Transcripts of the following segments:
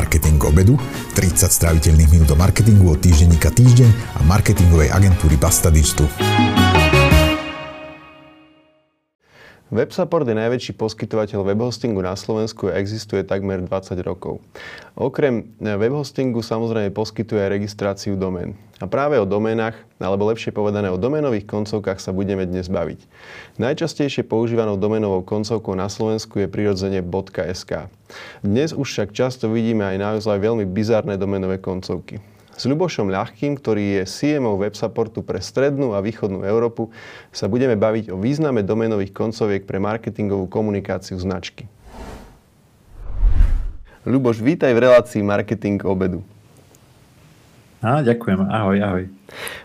Marketing obedu, 30 stráviteľných minút o marketingu od týždenníka Týždeň a marketingovej agentúry Basta Digital. WebSupport je najväčší poskytovateľ webhostingu na Slovensku a existuje takmer 20 rokov. Okrem webhostingu samozrejme poskytuje aj registráciu domén. A práve o doménach, alebo lepšie povedané o doménových koncovkách sa budeme dnes baviť. Najčastejšie používanou doménovou koncovkou na Slovensku je prirodzene .sk. Dnes už však často vidíme aj naozaj veľmi bizarné doménové koncovky. S Ľubošom Ľahkým, ktorý je CMO websupportu pre strednú a východnú Európu, sa budeme baviť o význame domenových koncoviek pre marketingovú komunikáciu značky. Ľuboš, vítaj v relácii Marketing obedu. Á, ďakujem. Ahoj, ahoj.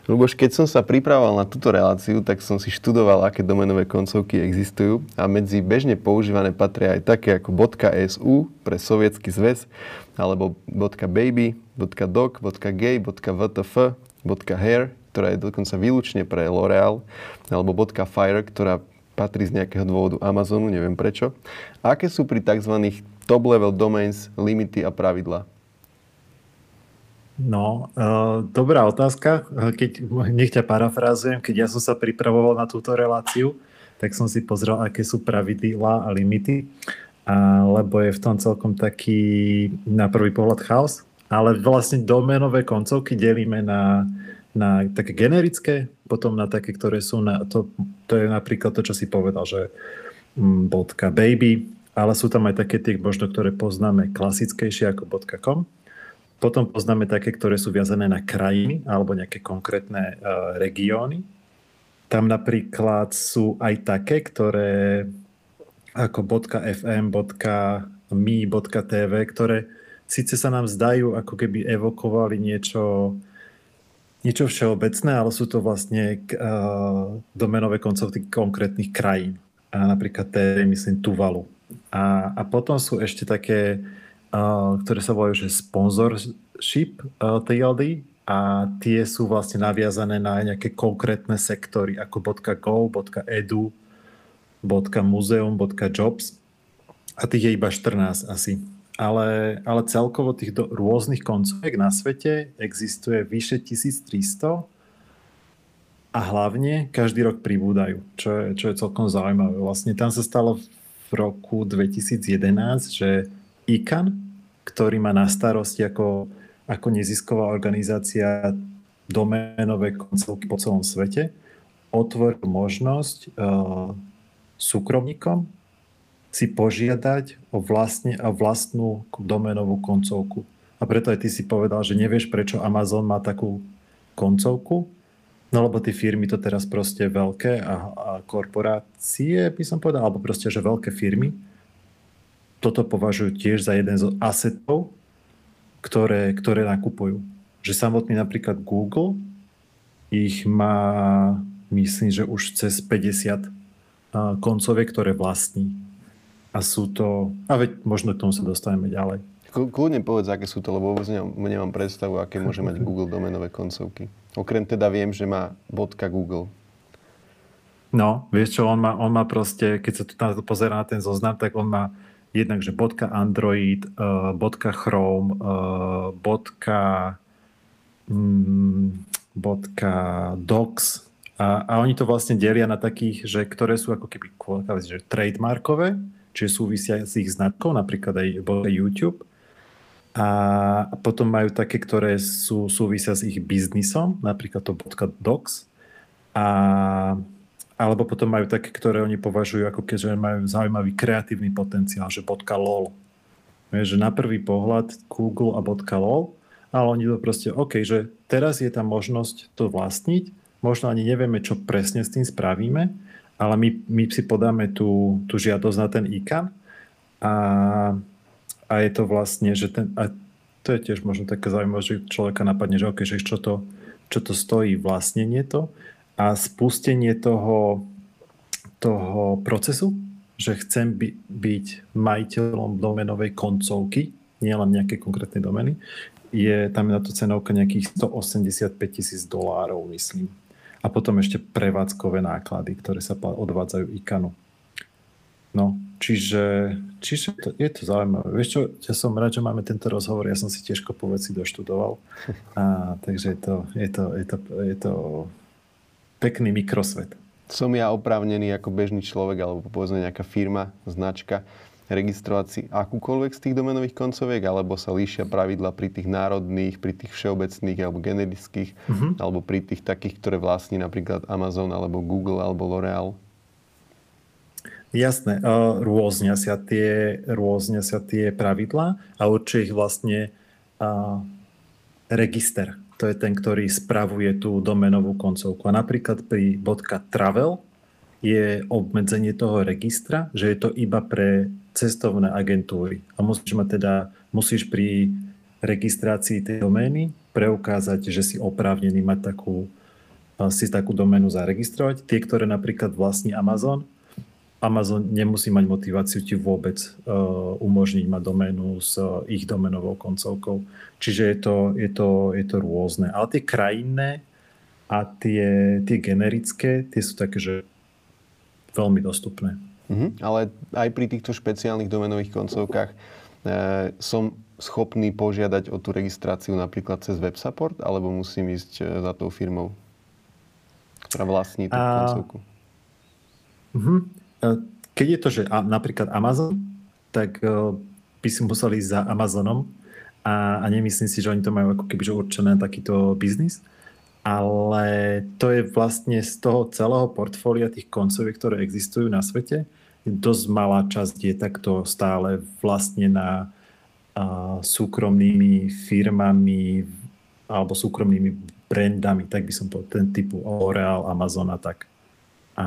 Luboš, keď som sa pripravoval na túto reláciu, tak som si študoval, aké domenové koncovky existujú a medzi bežne používané patria aj také ako .su pre sovietský zväz, alebo .baby, .doc, .gay, .vtf, .hair, ktorá je dokonca výlučne pre L'Oreal, alebo .fire, ktorá patrí z nejakého dôvodu Amazonu, neviem prečo. A aké sú pri tzv. top level domains limity a pravidla? No, uh, dobrá otázka. Keď, nech ťa parafrázujem, keď ja som sa pripravoval na túto reláciu, tak som si pozrel, aké sú pravidlá a limity, a, lebo je v tom celkom taký na prvý pohľad chaos, ale vlastne domenové koncovky delíme na, na také generické, potom na také, ktoré sú na, to, to je napríklad to, čo si povedal, že mm, .baby, ale sú tam aj také tie možno, ktoré poznáme klasickejšie ako .com potom poznáme také, ktoré sú viazané na krajiny alebo nejaké konkrétne uh, regióny. Tam napríklad sú aj také, ktoré ako .fm, .me, .tv, ktoré síce sa nám zdajú, ako keby evokovali niečo, niečo všeobecné, ale sú to vlastne uh, domenové koncepty konkrétnych krajín. A napríklad TV, myslím, Tuvalu. A, a potom sú ešte také ktoré sa volajú, že sponsorship TLD a tie sú vlastne naviazané na nejaké konkrétne sektory ako .go, .edu, .museum, .jobs a tých je iba 14 asi. Ale, ale celkovo tých do, rôznych koncoviek na svete existuje vyše 1300 a hlavne každý rok pribúdajú, čo je, čo je celkom zaujímavé. Vlastne tam sa stalo v roku 2011, že ICAN, ktorý má na starosti ako, ako nezisková organizácia doménové koncovky po celom svete, otvoril možnosť uh, súkromníkom si požiadať o, vlastne, o vlastnú doménovú koncovku. A preto aj ty si povedal, že nevieš, prečo Amazon má takú koncovku, no lebo tie firmy to teraz proste veľké a, a korporácie, by som povedal, alebo proste, že veľké firmy toto považujú tiež za jeden z asetov, ktoré, ktoré nakupujú. Že samotný napríklad Google ich má, myslím, že už cez 50 koncovie, ktoré vlastní. A sú to... A veď možno k tomu sa dostaneme ďalej. Kľudne povedz, aké sú to, lebo vôbec nemám predstavu, aké môže mať Google domenové koncovky. Okrem teda viem, že má .google. No, vieš čo, on má, on má proste, keď sa tu na to pozerá na ten zoznam, tak on má jednak, že bodka Android, uh, bodka Chrome, uh, bodka, mm, bodka Docs a, a oni to vlastne delia na takých, že ktoré sú ako keby že trademarkové, čiže súvisia s ich značkou, napríklad aj YouTube. A potom majú také, ktoré sú, súvisia s ich biznisom, napríklad to .docs. A alebo potom majú také, ktoré oni považujú ako keďže majú zaujímavý kreatívny potenciál, že .lol. Je, že na prvý pohľad Google a .lol, ale oni to proste, OK, že teraz je tam možnosť to vlastniť, možno ani nevieme, čo presne s tým spravíme, ale my, my si podáme tú, tú žiadosť na ten ICAN a, a je to vlastne, že ten, a to je tiež možno také zaujímavé, že človeka napadne, že OK, že čo to, čo to stojí vlastnenie to, a spustenie toho, toho procesu, že chcem by, byť majiteľom domenovej koncovky, nielen nejaké konkrétne domeny, je tam na to cenovka nejakých 185 tisíc dolárov, myslím. A potom ešte prevádzkové náklady, ktoré sa odvádzajú ICANu. No, čiže, čiže to, je to zaujímavé. Vieš čo, ja som rád, že máme tento rozhovor, ja som si tiež kopu veci doštudoval. A, takže je to, je, to, je, to, je to pekný mikrosvet. Som ja oprávnený ako bežný človek, alebo povedzme nejaká firma, značka, registrovať si akúkoľvek z tých domenových koncoviek, alebo sa líšia pravidla pri tých národných, pri tých všeobecných alebo generických, uh-huh. alebo pri tých takých, ktoré vlastní napríklad Amazon, alebo Google, alebo L'Oreal? Jasné, rôznia sa tie, rôznia sa tie pravidlá a určite ich vlastne uh, register. To je ten, ktorý spravuje tú domenovú koncovku. A napríklad pri .travel je obmedzenie toho registra, že je to iba pre cestovné agentúry. A musíš mať teda, musíš pri registrácii tej domény preukázať, že si oprávnený mať takú, si takú doménu zaregistrovať. Tie, ktoré napríklad vlastní Amazon, Amazon nemusí mať motiváciu ti vôbec uh, umožniť mať doménu s uh, ich domenovou koncovkou. Čiže je to, je to, je to rôzne. Ale tie krajinné a tie, tie generické, tie sú také, že veľmi dostupné. Uh-huh. Ale aj pri týchto špeciálnych domenových koncovkách e, som schopný požiadať o tú registráciu napríklad cez web support, alebo musím ísť e, za tou firmou, ktorá vlastní tú a... koncovku? Uh-huh. Keď je to, že a, napríklad Amazon, tak uh, by si musel ísť za Amazonom a, a nemyslím si, že oni to majú ako keby určené takýto biznis ale to je vlastne z toho celého portfólia tých koncoviek, ktoré existujú na svete, dosť malá časť je takto stále vlastnená uh, súkromnými firmami alebo súkromnými brandami, tak by som povedal, ten typu L'Oreal, Amazon a tak. A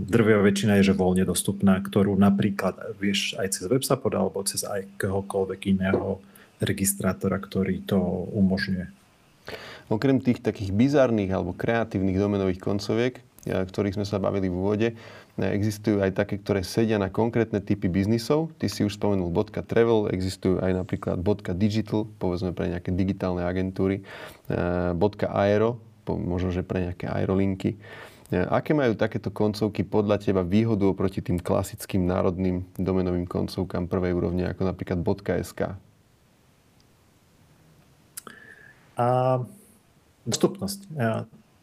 drvia väčšina je, že voľne dostupná, ktorú napríklad vieš aj cez WebSupport alebo cez aj kohokoľvek iného registrátora, ktorý to umožňuje. Okrem tých takých bizarných alebo kreatívnych domenových koncoviek, ktorých sme sa bavili v úvode, existujú aj také, ktoré sedia na konkrétne typy biznisov. Ty si už spomenul .travel, existujú aj napríklad .digital, povedzme pre nejaké digitálne agentúry, .aero, možno, že pre nejaké aerolinky. Aké majú takéto koncovky podľa teba výhodu oproti tým klasickým národným domenovým koncovkám prvej úrovne, ako napríklad .sk? A Dostupnosť.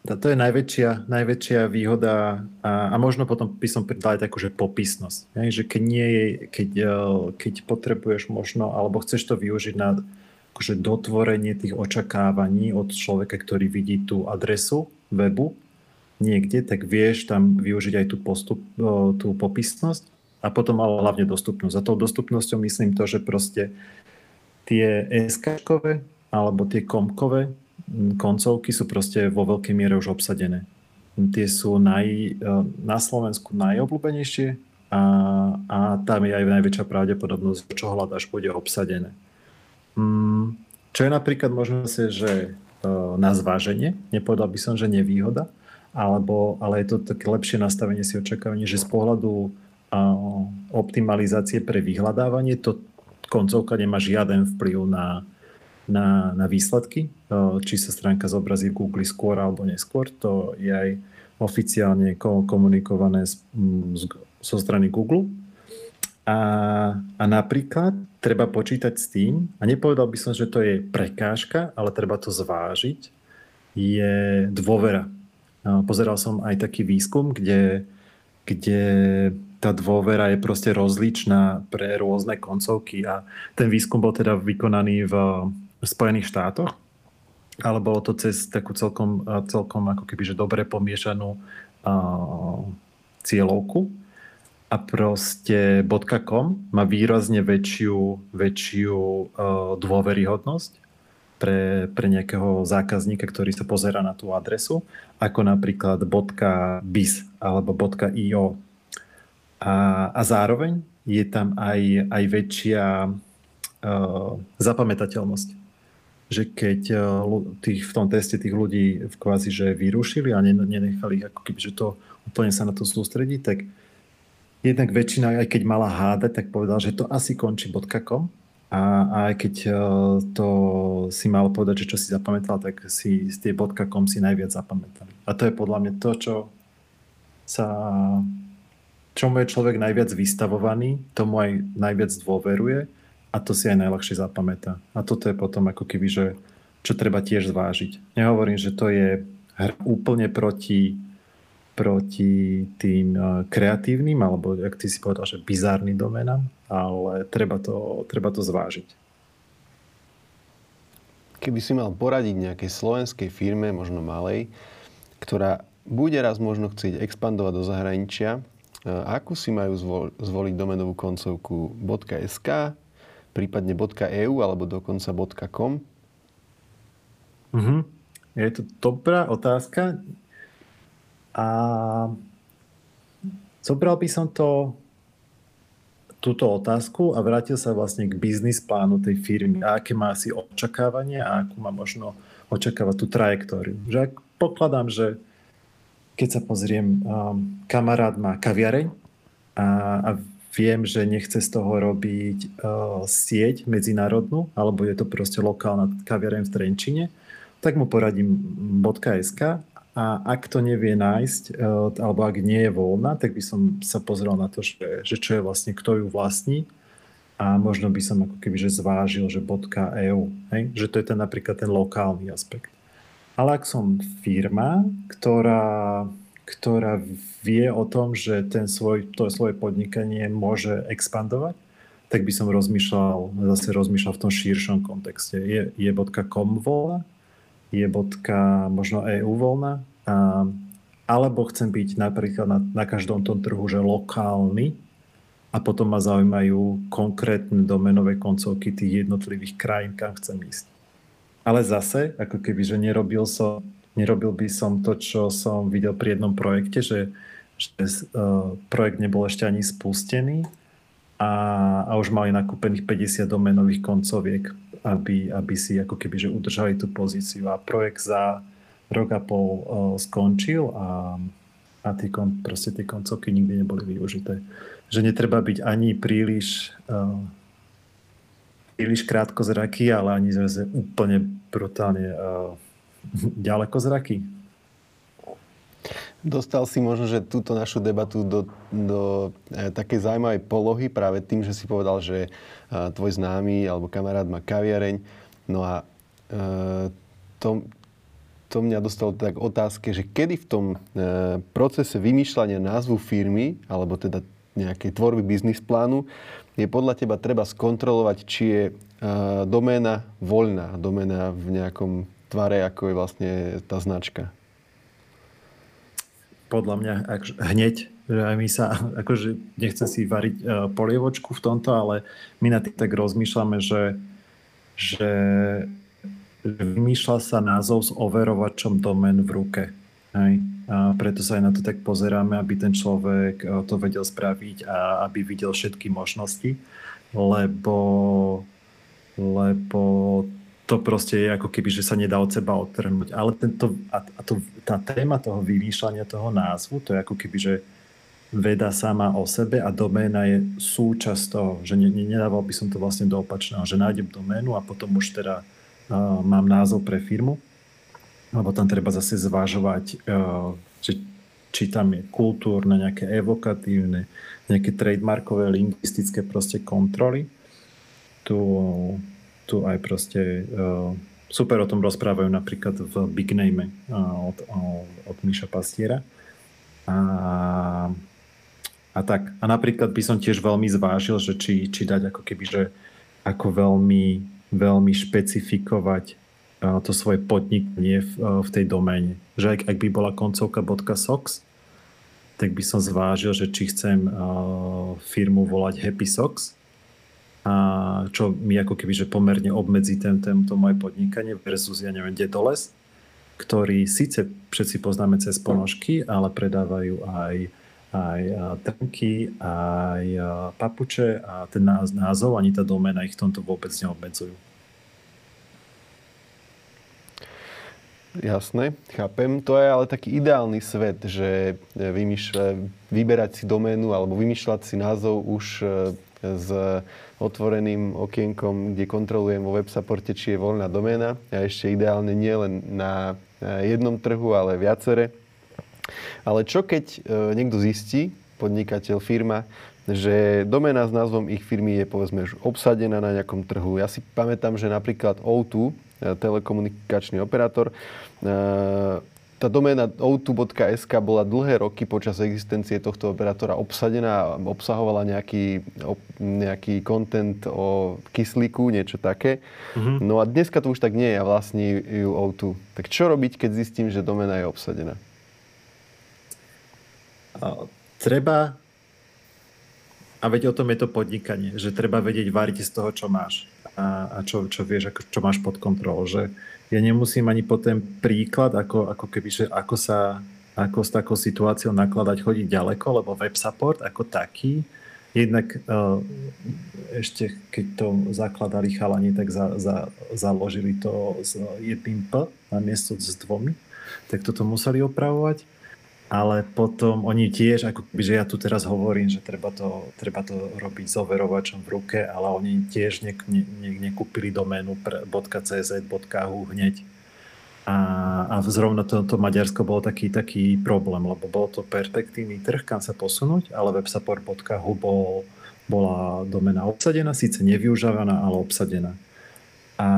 To je najväčšia, najväčšia výhoda a, a možno potom by som pridal aj takú, že popisnosť. Ne? Že keď, nie keď, e, keď potrebuješ možno, alebo chceš to využiť na akože dotvorenie tých očakávaní od človeka, ktorý vidí tú adresu webu niekde, tak vieš tam využiť aj tú, postup, tú popisnosť a potom ale hlavne dostupnosť. A tou dostupnosťou myslím to, že proste tie SK alebo tie komkové koncovky sú proste vo veľkej miere už obsadené. Tie sú naj, e, na Slovensku najobľúbenejšie a, a tam je aj najväčšia pravdepodobnosť, čo hľadaš, bude obsadené. Mm, čo je napríklad možno si, že e, na zváženie, nepovedal by som, že nevýhoda, alebo, ale je to také lepšie nastavenie si očakávanie, že z pohľadu optimalizácie pre vyhľadávanie to koncovka nemá žiaden vplyv na, na, na výsledky, či sa stránka zobrazí v Google skôr alebo neskôr. To je aj oficiálne komunikované z, z, zo strany Google. A, a napríklad treba počítať s tým, a nepovedal by som, že to je prekážka, ale treba to zvážiť, je dôvera. Pozeral som aj taký výskum, kde, kde tá dôvera je proste rozličná pre rôzne koncovky. A ten výskum bol teda vykonaný v Spojených štátoch, ale bolo to cez takú celkom, celkom ako keby, že dobre pomiešanú uh, cieľovku. A proste .com má výrazne väčšiu, väčšiu uh, dôveryhodnosť pre, pre nejakého zákazníka, ktorý sa pozera na tú adresu, ako napríklad .biz alebo .io. A, a zároveň je tam aj, aj väčšia uh, zapamätateľnosť že keď eh, tých, v tom teste tých ľudí v kvázi, že vyrušili a nenechali ich ako keby, že to úplne sa na to sústredí, tak jednak väčšina, aj keď mala hádať, tak povedal, že to asi končí bodkakom. A, aj keď eh, to si mal povedať, že čo si zapamätal, tak si z tie bodkakom si najviac zapamätali. A to je podľa mňa to, čo sa čomu je človek najviac vystavovaný, tomu aj najviac dôveruje a to si aj najľahšie zapamätá. A toto je potom ako keby, že čo treba tiež zvážiť. Nehovorím, že to je úplne proti, proti tým eh, kreatívnym, alebo jak ty si povedal, že bizárnym domenám, ale treba to, treba to zvážiť. Keby si mal poradiť nejakej slovenskej firme, možno malej, ktorá bude raz možno chcieť expandovať do zahraničia, akú si majú zvoliť domenovú koncovku .sk, prípadne .eu alebo dokonca .com? Mm-hmm. Je to dobrá otázka. A zobral by som to túto otázku a vrátil sa vlastne k biznis plánu tej firmy a aké má asi očakávanie a akú má možno očakávať tú trajektóriu. Že ak pokladám, že keď sa pozriem, um, kamarát má kaviareň a, a viem, že nechce z toho robiť uh, sieť medzinárodnú, alebo je to proste lokálna kaviareň v Trenčine, tak mu poradím .sk a ak to nevie nájsť, uh, alebo ak nie je voľná, tak by som sa pozrel na to, že, že čo je vlastne, kto ju vlastní a možno by som ako keby že zvážil, že .eu, hej? že to je ten napríklad ten lokálny aspekt. Ale ak som firma, ktorá, ktorá vie o tom, že ten svoj, to svoje podnikanie môže expandovať, tak by som rozmýšľal, zase rozmýšľal v tom širšom kontexte. Je, je .com voľná, je možno EU voľná, a, alebo chcem byť napríklad na, na každom tom trhu, že lokálny, a potom ma zaujímajú konkrétne domenové koncovky tých jednotlivých krajín, kam chcem ísť. Ale zase, ako keby, že nerobil, som, nerobil by som to, čo som videl pri jednom projekte, že, že uh, projekt nebol ešte ani spustený a, a už mali nakúpených 50 domenových koncoviek, aby, aby si ako keby, že udržali tú pozíciu. A projekt za rok a pol uh, skončil a, a tí, kon, proste tie koncovky nikdy neboli využité. Že netreba byť ani príliš uh, príliš krátko zraky, ale ani zase úplne brutálne uh, ďaleko zraky. Dostal si možno, že túto našu debatu do, do e, takej zaujímavej polohy práve tým, že si povedal, že e, tvoj známy alebo kamarát má kaviareň. No a e, to, to mňa dostalo tak otázke, že kedy v tom e, procese vymýšľania názvu firmy, alebo teda nejakej tvorby biznis plánu, je podľa teba treba skontrolovať, či je uh, doména voľná, doména v nejakom tvare, ako je vlastne tá značka? Podľa mňa ak, hneď, že aj my sa, akože nechcem si variť uh, polievočku v tomto, ale my na tým tak rozmýšľame, že, že vymýšľa sa názov s overovačom domén v ruke. Hej. A preto sa aj na to tak pozeráme, aby ten človek eh, to vedel spraviť a aby videl všetky možnosti, lebo, lebo to proste je ako keby, že sa nedá od seba odtrhnúť. Ale tento, a, to, tá téma toho vymýšľania toho názvu, to je ako keby, že veda sama o sebe a doména je súčasť toho, že ne, nedával by som to vlastne do opačného, že nájdem doménu a potom už teda uh, mám názov pre firmu lebo tam treba zase zvážovať, eh, že, či tam je kultúrne, nejaké evokatívne, nejaké trademarkové, lingvistické proste kontroly. Tu, tu aj proste eh, super o tom rozprávajú napríklad v Big Name eh, od, od Miša Pastiera. A, a tak. A napríklad by som tiež veľmi zvážil, že či, či dať ako keby, že ako veľmi, veľmi špecifikovať to svoje podnikanie v, e, v tej doméne. Že ak, ak by bola koncovka .sox, tak by som zvážil, že či chcem uh, firmu volať Happy Socks, a čo mi ako keby že pomerne obmedzí ten, tento moje podnikanie versus, ja neviem, Dedoles, ktorý síce všetci poznáme cez ponožky, ale predávajú aj aj trnky, aj papuče a ten názov ani tá doména ich tomto vôbec neobmedzujú. Jasné, chápem. To je ale taký ideálny svet, že e, vymýšľa, vyberať si doménu alebo vymýšľať si názov už e, s otvoreným okienkom, kde kontrolujem vo websupporte, či je voľná doména. A ešte ideálne nie len na jednom trhu, ale viacere. Ale čo keď e, niekto zistí podnikateľ, firma, že domena s názvom ich firmy je povedzme už obsadená na nejakom trhu. Ja si pamätám, že napríklad O2, e, telekomunikačný operátor, e, tá doména o2.sk bola dlhé roky počas existencie tohto operátora obsadená a obsahovala nejaký, nejaký content o kyslíku, niečo také. Uh-huh. No a dneska to už tak nie je a vlastní ju O2. Tak čo robiť, keď zistím, že doména je obsadená? Treba a veď o tom je to podnikanie, že treba vedieť variť z toho, čo máš a, a čo, čo vieš, ako, čo máš pod kontrolou. Že ja nemusím ani po ten príklad, ako, ako keby, že ako sa ako s takou situáciou nakladať, chodiť ďaleko, lebo web support ako taký, jednak uh, ešte keď to zakladali chalani, tak za, za, založili to s jedným P na miesto s dvomi, tak toto museli opravovať ale potom oni tiež, ako keby, že ja tu teraz hovorím, že treba to, treba to robiť s overovačom v ruke, ale oni tiež ne, ne, ne, nekúpili doménu .cz, .hu hneď. A, a zrovna to, to Maďarsko bol taký, taký problém, lebo bol to perspektívny trh, kam sa posunúť, ale websupport.hu bol, bola domena obsadená, síce nevyužávaná, ale obsadená. A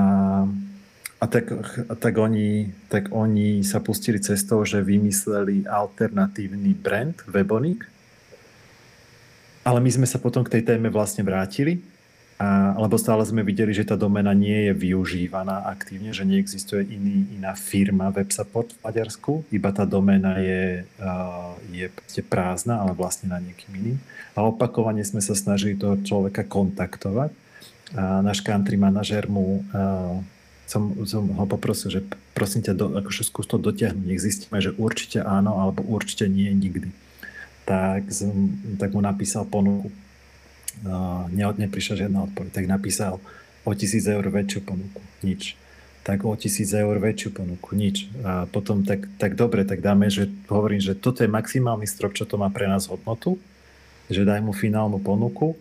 a tak, a tak, oni, tak oni sa pustili cestou, že vymysleli alternatívny brand Webonik. Ale my sme sa potom k tej téme vlastne vrátili, a, lebo stále sme videli, že tá domena nie je využívaná aktívne, že neexistuje iný, iná firma WebSupport v Maďarsku, iba tá domena je, uh, je prázdna, ale vlastne na niekým iným. A opakovane sme sa snažili toho človeka kontaktovať. A náš country manažer mu uh, som, som ho poprosil, že prosím ťa, do, akože skús to dotiahnuť, nech zistíme, že určite áno, alebo určite nie nikdy. Tak, som, tak mu napísal ponuku. Uh, ne, neprišla žiadna odpoveď. Tak napísal o tisíc eur väčšiu ponuku. Nič. Tak o tisíc eur väčšiu ponuku. Nič. A potom tak, tak dobre, tak dáme, že hovorím, že toto je maximálny strop, čo to má pre nás hodnotu, že daj mu finálnu ponuku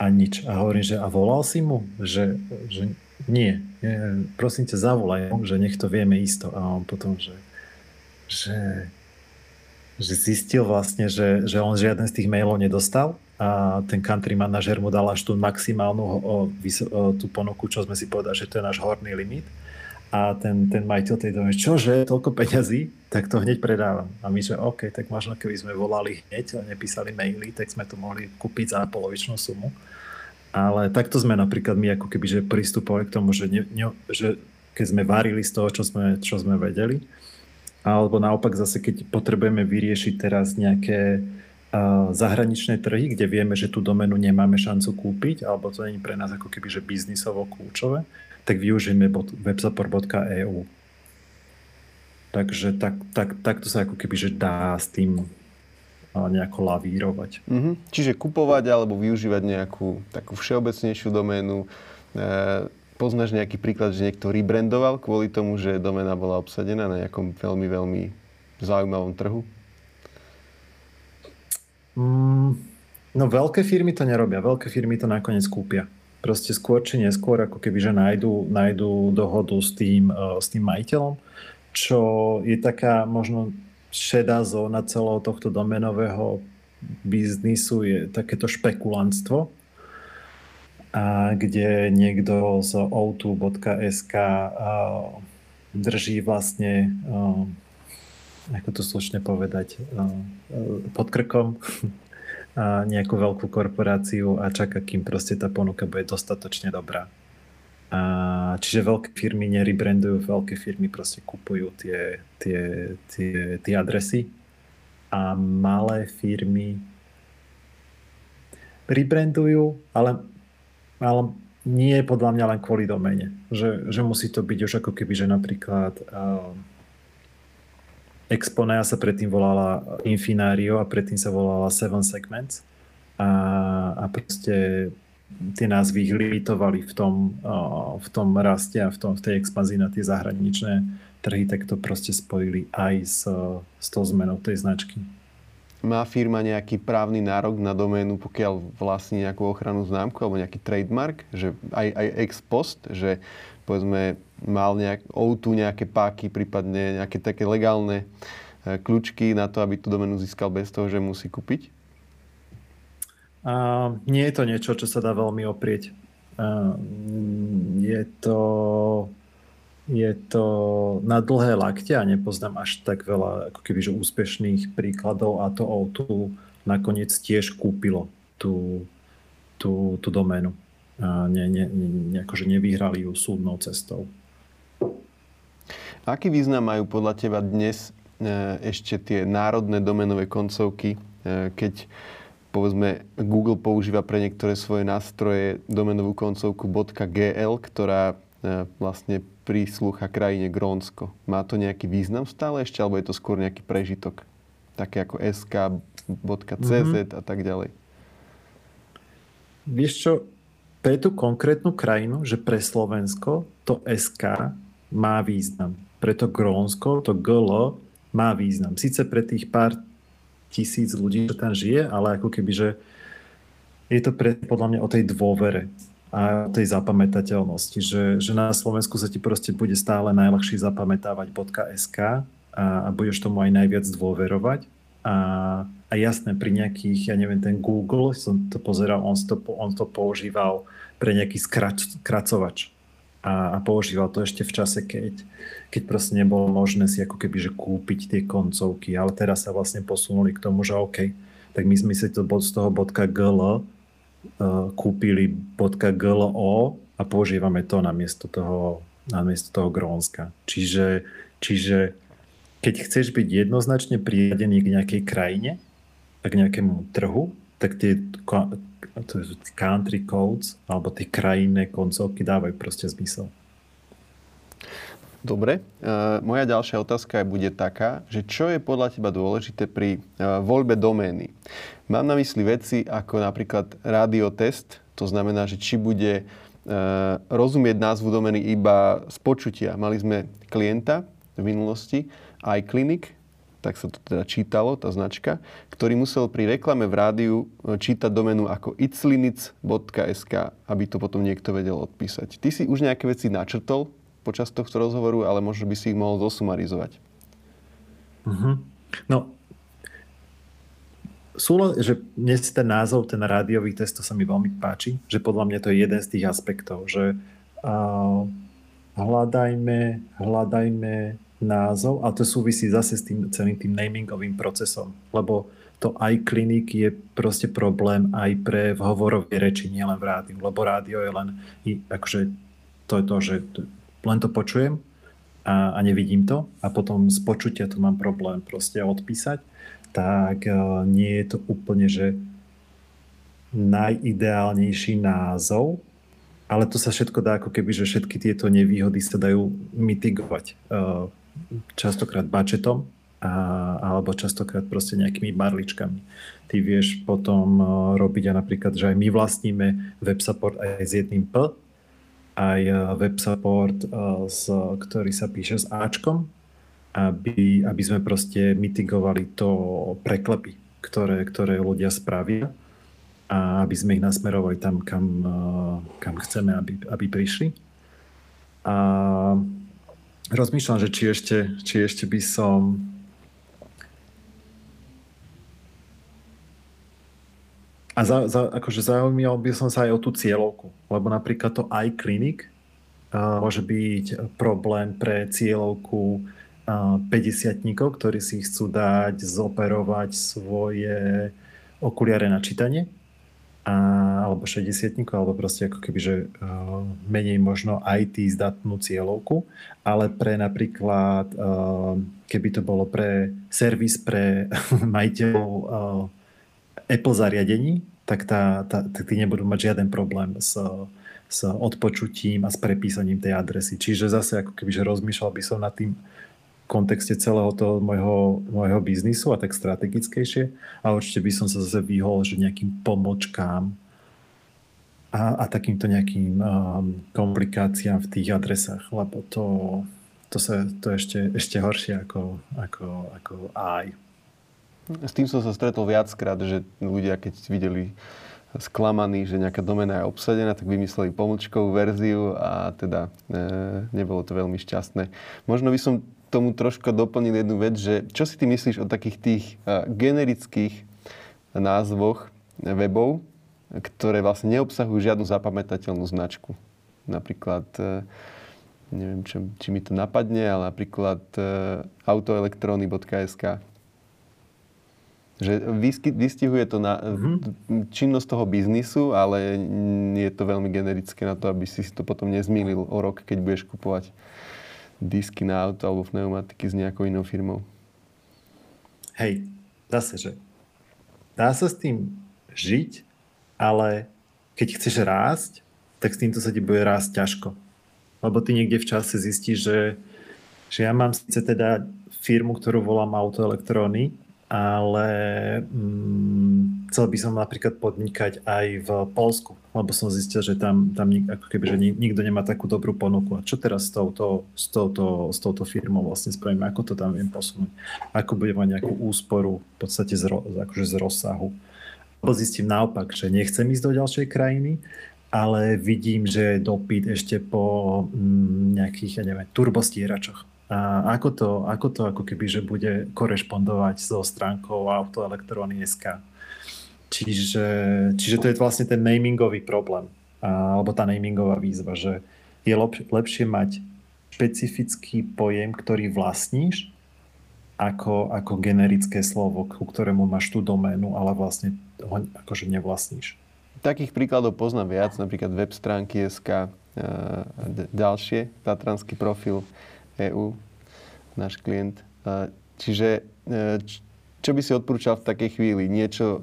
a nič. A hovorím, že a volal si mu, že, že nie, prosím ťa zavolaj že nech to vieme isto. A on potom, že, že, že zistil vlastne, že, že on žiaden z tých mailov nedostal a ten country manažer mu dal až tú maximálnu o, o, tú ponuku, čo sme si povedali, že to je náš horný limit. A ten, ten majiteľ tej domy, čože, toľko peňazí, tak to hneď predávam. A my, že OK, tak možno keby sme volali hneď a nepísali maily, tak sme to mohli kúpiť za polovičnú sumu. Ale takto sme napríklad my ako keby že pristupovali k tomu, že, ne, ne, že keď sme varili z toho, čo sme, čo sme vedeli, alebo naopak zase, keď potrebujeme vyriešiť teraz nejaké uh, zahraničné trhy, kde vieme, že tú domenu nemáme šancu kúpiť, alebo to je pre nás ako keby že biznisovo kľúčové, tak využijeme websupport.eu. Takže tak, tak, takto sa ako keby že dá s tým nejako lavírovať. Mm-hmm. Čiže kupovať alebo využívať nejakú takú všeobecnejšiu doménu. E, poznáš nejaký príklad, že niekto rebrandoval kvôli tomu, že doména bola obsadená na nejakom veľmi, veľmi zaujímavom trhu? Mm, no veľké firmy to nerobia. Veľké firmy to nakoniec kúpia. Proste skôr či neskôr, ako keby, že nájdu, nájdu dohodu s tým, uh, s tým majiteľom, čo je taká možno šedá zóna celého tohto domenového biznisu je takéto špekulantstvo, a kde niekto z o2.sk drží vlastne, ako to slušne povedať, pod krkom nejakú veľkú korporáciu a čaká, kým proste tá ponuka bude dostatočne dobrá. A, čiže veľké firmy nerebrandujú, veľké firmy proste kupujú tie, tie, tie, tie adresy a malé firmy rebrandujú, ale, ale nie podľa mňa len kvôli domene. Že, že musí to byť už ako keby, že napríklad uh, Exponea sa predtým volala Infinario a predtým sa volala Seven Segments a, a proste tie názvy ich limitovali v tom, v tom raste a v, tom, v tej expanzii na tie zahraničné trhy, tak to proste spojili aj s, s tou zmenou tej značky. Má firma nejaký právny nárok na doménu, pokiaľ vlastní nejakú ochranu známku alebo nejaký trademark, že aj, aj ex post, že povedzme mal nejak, tu nejaké páky, prípadne nejaké také legálne e, kľúčky na to, aby tú doménu získal bez toho, že musí kúpiť? A nie je to niečo, čo sa dá veľmi oprieť. A je to je to na dlhé lakte a nepoznám až tak veľa ako keby, že úspešných príkladov a to O2 nakoniec tiež kúpilo tú, tú, tú doménu. A ne, ne, ne, akože nevyhrali ju súdnou cestou. Aký význam majú podľa teba dnes e, ešte tie národné domenové koncovky, e, keď povedzme Google používa pre niektoré svoje nástroje domenovú koncovku .gl, ktorá e, vlastne príslucha krajine Grónsko. Má to nejaký význam stále ešte, alebo je to skôr nejaký prežitok? Také ako sk.cz mm-hmm. a tak ďalej. Vieš čo, pre tú konkrétnu krajinu, že pre Slovensko to SK má význam. Pre to Grónsko, to GL má význam. Sice pre tých pár tisíc ľudí, čo tam žije, ale ako keby, že je to pre, podľa mňa o tej dôvere a tej zapamätateľnosti, že, že na Slovensku sa ti proste bude stále najľahšie zapamätávať .sk a, a budeš tomu aj najviac dôverovať. A, a jasné, pri nejakých, ja neviem, ten Google, som to pozeral, on to, on to používal pre nejaký skrač, skracovač. A, a používal to ešte v čase, keď, keď proste nebolo možné si ako keby že kúpiť tie koncovky. Ale teraz sa vlastne posunuli k tomu, že OK, tak my sme si to z toho .gl Eh, kúpili .glo a používame to namiesto toho, namiesto toho Grónska. Čiže, čiže keď chceš byť jednoznačne priadený k nejakej krajine a k nejakému trhu, tak tie country codes alebo tie krajinné koncovky dávajú proste zmysel. Dobre. Uh, moja ďalšia otázka bude taká, že čo je podľa teba dôležité pri uh, voľbe domény? Mám na mysli veci ako napríklad radiotest, to znamená, že či bude uh, rozumieť názvu domény iba z počutia. Mali sme klienta v minulosti, iClinic, tak sa to teda čítalo, tá značka, ktorý musel pri reklame v rádiu čítať doménu ako iclinic.sk, aby to potom niekto vedel odpísať. Ty si už nejaké veci načrtol počas tohto rozhovoru, ale možno by si ich mohol zosumarizovať. Uh-huh. No, súlo, že dnes ten názov, ten rádiový test, to sa mi veľmi páči, že podľa mňa to je jeden z tých aspektov, že uh, hľadajme, hľadajme názov a to súvisí zase s tým celým tým namingovým procesom, lebo to iClinic je proste problém aj pre v hovorovej reči, nielen v rádiu, lebo rádio je len, akože to je to, že len to počujem a, a nevidím to a potom z počutia tu mám problém proste odpísať, tak uh, nie je to úplne, že najideálnejší názov, ale to sa všetko dá ako keby, že všetky tieto nevýhody sa dajú mitigovať. Uh, častokrát bačetom a, alebo častokrát proste nejakými barličkami. Ty vieš potom uh, robiť a napríklad, že aj my vlastníme web support aj s jedným P, aj eh, web support, eh, ktorý sa píše s Ačkom, aby, aby sme proste mitigovali to preklepy, ktoré, ktoré ľudia spravia a aby sme ich nasmerovali tam, kam, eh, kam chceme, aby, aby prišli. A rozmýšľam, že či ešte, či ešte by som A za, za, akože zaujímal by som sa aj o tú cieľovku, lebo napríklad to iClinic uh, môže byť problém pre cieľovku uh, 50 ktorí si chcú dať zoperovať svoje okuliare na čítanie a, alebo 60 alebo proste ako keby, že uh, menej možno IT zdatnú cieľovku, ale pre napríklad, uh, keby to bolo pre servis pre majiteľov uh, Apple zariadení, tak, tá, tá, tak tí nebudú mať žiaden problém s, s odpočutím a s prepísaním tej adresy. Čiže zase ako keby, že rozmýšľal by som nad tým kontexte celého toho môjho, môjho biznisu a tak strategickejšie a určite by som sa zase vyhol, že nejakým pomočkám a, a takýmto nejakým um, komplikáciám v tých adresách, lebo to, to, sa, to ešte, ešte horšie ako, ako, ako AI. S tým som sa stretol viackrát, že ľudia, keď videli sklamaní, že nejaká domena je obsadená, tak vymysleli pomlčkovú verziu a teda e, nebolo to veľmi šťastné. Možno by som tomu trošku doplnil jednu vec, že čo si ty myslíš o takých tých e, generických názvoch webov, ktoré vlastne neobsahujú žiadnu zapamätateľnú značku. Napríklad, e, neviem, čo, či mi to napadne, ale napríklad e, autoelektrony.sk že vystihuje to na mm-hmm. činnosť toho biznisu, ale je to veľmi generické na to, aby si to potom nezmýlil o rok, keď budeš kupovať disky na auto alebo pneumatiky s nejakou inou firmou. Hej, zase, že dá sa s tým žiť, ale keď chceš rásť, tak s týmto sa ti bude rásť ťažko. Lebo ty niekde v čase zistíš, že, že ja mám síce teda firmu, ktorú volám autoelektróny, ale mm, chcel by som napríklad podnikať aj v Polsku, lebo som zistil, že tam, tam nik, ako keby, že nikto nemá takú dobrú ponuku. A čo teraz s touto, s touto, s touto firmou vlastne spravím? Ako to tam viem posunúť? Ako budem mať nejakú úsporu v podstate z, akože z rozsahu? Zistím naopak, že nechcem ísť do ďalšej krajiny, ale vidím, že je dopyt ešte po mm, nejakých, ja neviem, turbostieračoch a ako to, ako to ako keby, že bude korešpondovať so stránkou autoelektrony.sk. Čiže, čiže to je vlastne ten namingový problém, a, alebo tá namingová výzva, že je lep, lepšie mať špecifický pojem, ktorý vlastníš, ako, ako generické slovo, ku ktorému máš tú doménu, ale vlastne ho akože nevlastníš. Takých príkladov poznám viac, napríklad web stránky SK, ďalšie, tatranský profil, EU, náš klient. Čiže e, čo by si odporúčal v takej chvíli? Niečo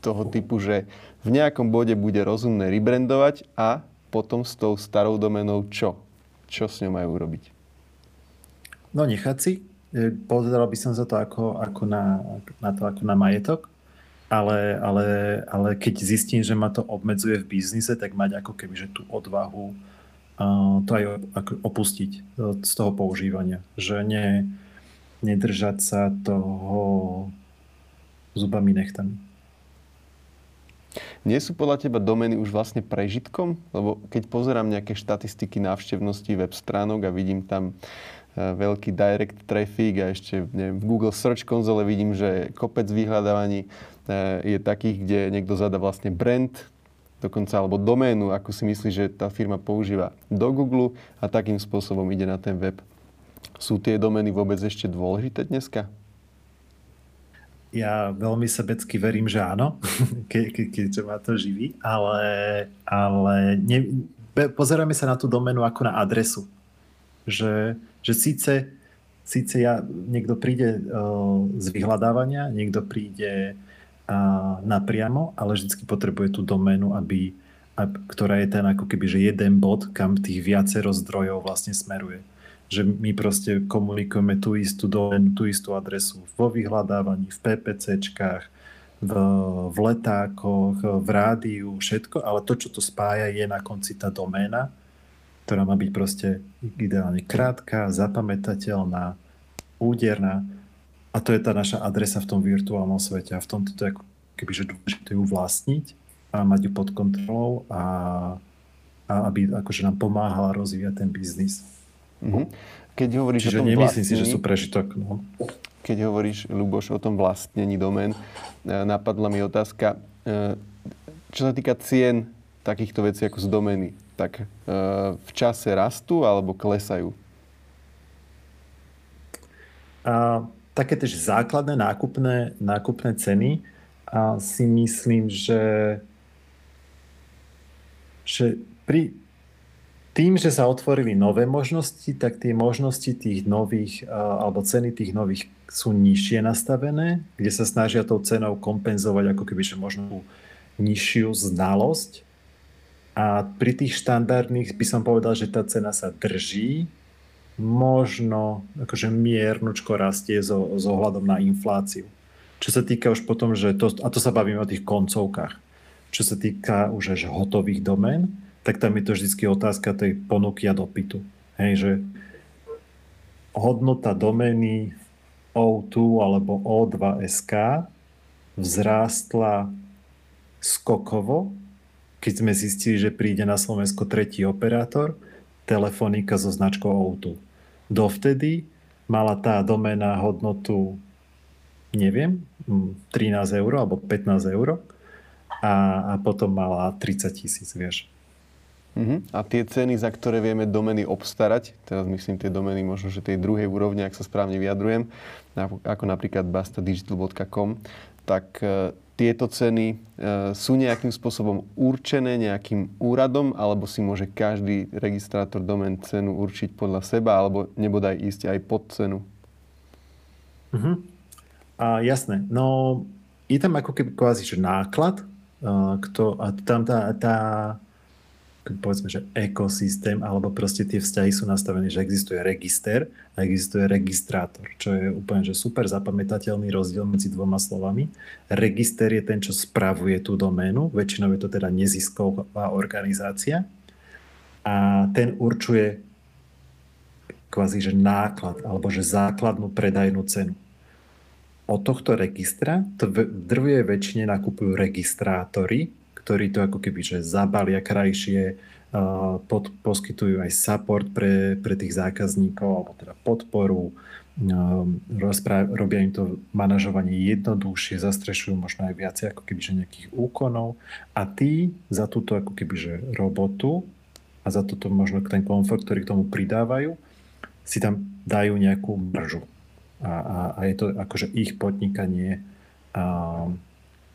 toho typu, že v nejakom bode bude rozumné rebrandovať a potom s tou starou domenou čo? Čo s ňou majú robiť? No nechať si. E, pozeral by som sa to ako, ako na, na to ako na majetok, ale, ale, ale keď zistím, že ma to obmedzuje v biznise, tak mať ako keby že tú odvahu to aj opustiť e, z toho používania. Že ne, nedržať sa toho zubami nechtami. Nie sú podľa teba domény už vlastne prežitkom? Lebo keď pozerám nejaké štatistiky návštevnosti web stránok a vidím tam e, veľký direct traffic a ešte neviem, v Google Search konzole vidím, že kopec vyhľadávaní e, je takých, kde niekto zada vlastne brand dokonca alebo doménu, ako si myslí, že tá firma používa do Google a takým spôsobom ide na ten web. Sú tie domény vôbec ešte dôležité dneska? Ja veľmi sebecky verím, že áno, ke, ke, keďže ma to živí, ale, ale ne, pozeráme sa na tú doménu ako na adresu. Že, že síce, síce ja, niekto príde uh, z vyhľadávania, niekto príde napriamo, ale vždy potrebuje tú doménu, aby, ktorá je ten ako keby, že jeden bod, kam tých viacero zdrojov vlastne smeruje. Že my proste komunikujeme tú istú doménu, tú istú adresu vo vyhľadávaní, v PPCčkách, v, v letákoch, v rádiu, všetko, ale to, čo to spája, je na konci tá doména, ktorá má byť proste ideálne krátka, zapamätateľná, úderná a to je tá naša adresa v tom virtuálnom svete a v tomto to je ako keby, že dôležité ju vlastniť a mať ju pod kontrolou a, a aby akože nám pomáhala rozvíjať ten biznis. Mm-hmm. Keď hovoríš Čiže o tom nemyslím vlastnení, si, že sú prežitok. No. Keď hovoríš, Luboš, o tom vlastnení domén, e, napadla mi otázka, e, čo sa týka cien takýchto vecí ako z domény, tak e, v čase rastú alebo klesajú? A také tie základné nákupné, nákupné ceny a si myslím, že, že pri tým, že sa otvorili nové možnosti, tak tie možnosti tých nových, alebo ceny tých nových sú nižšie nastavené, kde sa snažia tou cenou kompenzovať ako keby, že možno nižšiu znalosť. A pri tých štandardných by som povedal, že tá cena sa drží, možno akože miernučko rastie so, so ohľadom na infláciu. Čo sa týka už potom, že to, a to sa bavíme o tých koncovkách, čo sa týka už až hotových domén, tak tam je to vždy otázka tej ponuky a dopytu. Hej, že hodnota domény O2 alebo O2SK vzrástla skokovo, keď sme zistili, že príde na Slovensko tretí operátor, telefonika so značkou O2 Dovtedy mala tá doména hodnotu, neviem, 13 eur alebo 15 eur a, a potom mala 30 tisíc, vieš. Uh-huh. A tie ceny, za ktoré vieme domeny obstarať, teraz myslím tie domeny možno, že tej druhej úrovne, ak sa správne vyjadrujem, ako napríklad bastadigital.com, tak e, tieto ceny e, sú nejakým spôsobom určené nejakým úradom, alebo si môže každý registrátor domen cenu určiť podľa seba, alebo nebodaj ísť aj pod cenu? Uh-huh. A jasné. No, je tam ako keby kvázi, že náklad, uh, kto, a tam tá, tá povedzme, že ekosystém alebo proste tie vzťahy sú nastavené, že existuje register a existuje registrátor, čo je úplne že super zapamätateľný rozdiel medzi dvoma slovami. Register je ten, čo spravuje tú doménu, väčšinou je to teda nezisková organizácia a ten určuje kvázi, že náklad alebo že základnú predajnú cenu. Od tohto registra to v drvie väčšine nakupujú registrátory, ktorí to ako keby že zabalia krajšie, pod, poskytujú aj support pre, pre tých zákazníkov, alebo teda podporu, rozpráv, robia im to manažovanie jednoduchšie, zastrešujú možno aj viacej ako keby že nejakých úkonov a tí za túto ako keby že robotu a za toto možno ten komfort, ktorý k tomu pridávajú, si tam dajú nejakú mržu. A, a, a je to akože ich podnikanie a,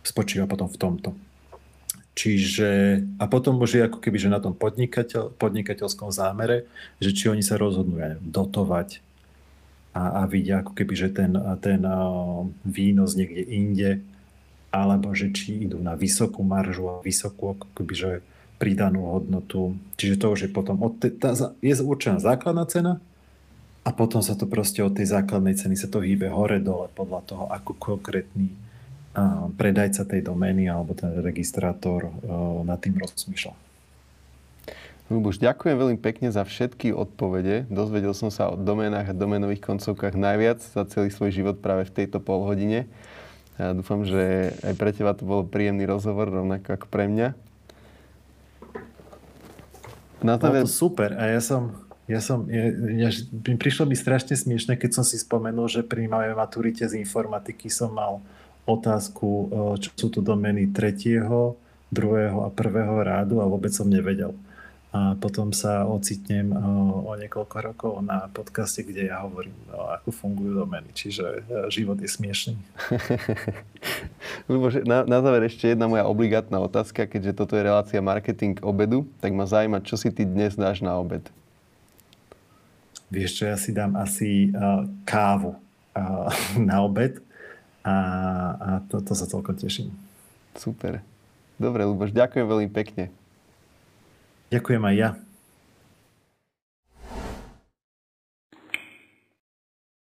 spočíva potom v tomto. Čiže, a potom môže ako keby, že na tom podnikateľ, podnikateľskom zámere, že či oni sa rozhodnú ja neviem, dotovať a, a vidia ako keby, že ten, ten výnos niekde inde, alebo že či idú na vysokú maržu a vysokú ako keby, že pridanú hodnotu. Čiže to už je potom, od te, tá, je určená základná cena a potom sa to proste od tej základnej ceny sa to hýbe hore-dole podľa toho, ako konkrétny predajca tej domény alebo ten registrátor nad tým rozmýšľa. Luboš, ďakujem veľmi pekne za všetky odpovede. Dozvedel som sa o doménach a doménových koncovkách najviac za celý svoj život práve v tejto polhodine. Ja dúfam, že aj pre teba to bol príjemný rozhovor, rovnako ako pre mňa. Na to Bolo to super a ja som, ja som, ja, ja, prišlo mi strašne smiešne, keď som si spomenul, že pri mojej maturite z informatiky som mal otázku, e, čo sú to domény tretieho, druhého a prvého rádu a vôbec som nevedel. A potom sa ocitnem e, o niekoľko rokov na podcaste, kde ja hovorím, no, ako fungujú domény. Čiže e, život je smiešný. na, na záver ešte jedna moja obligátna otázka, keďže toto je relácia marketing obedu, tak ma zaujíma, čo si ty dnes dáš na obed? Vieš čo, ja si dám asi uh, kávu uh, na obed a, a to, to sa celkom teším. Super. Dobre, Luboš, ďakujem veľmi pekne. Ďakujem aj ja.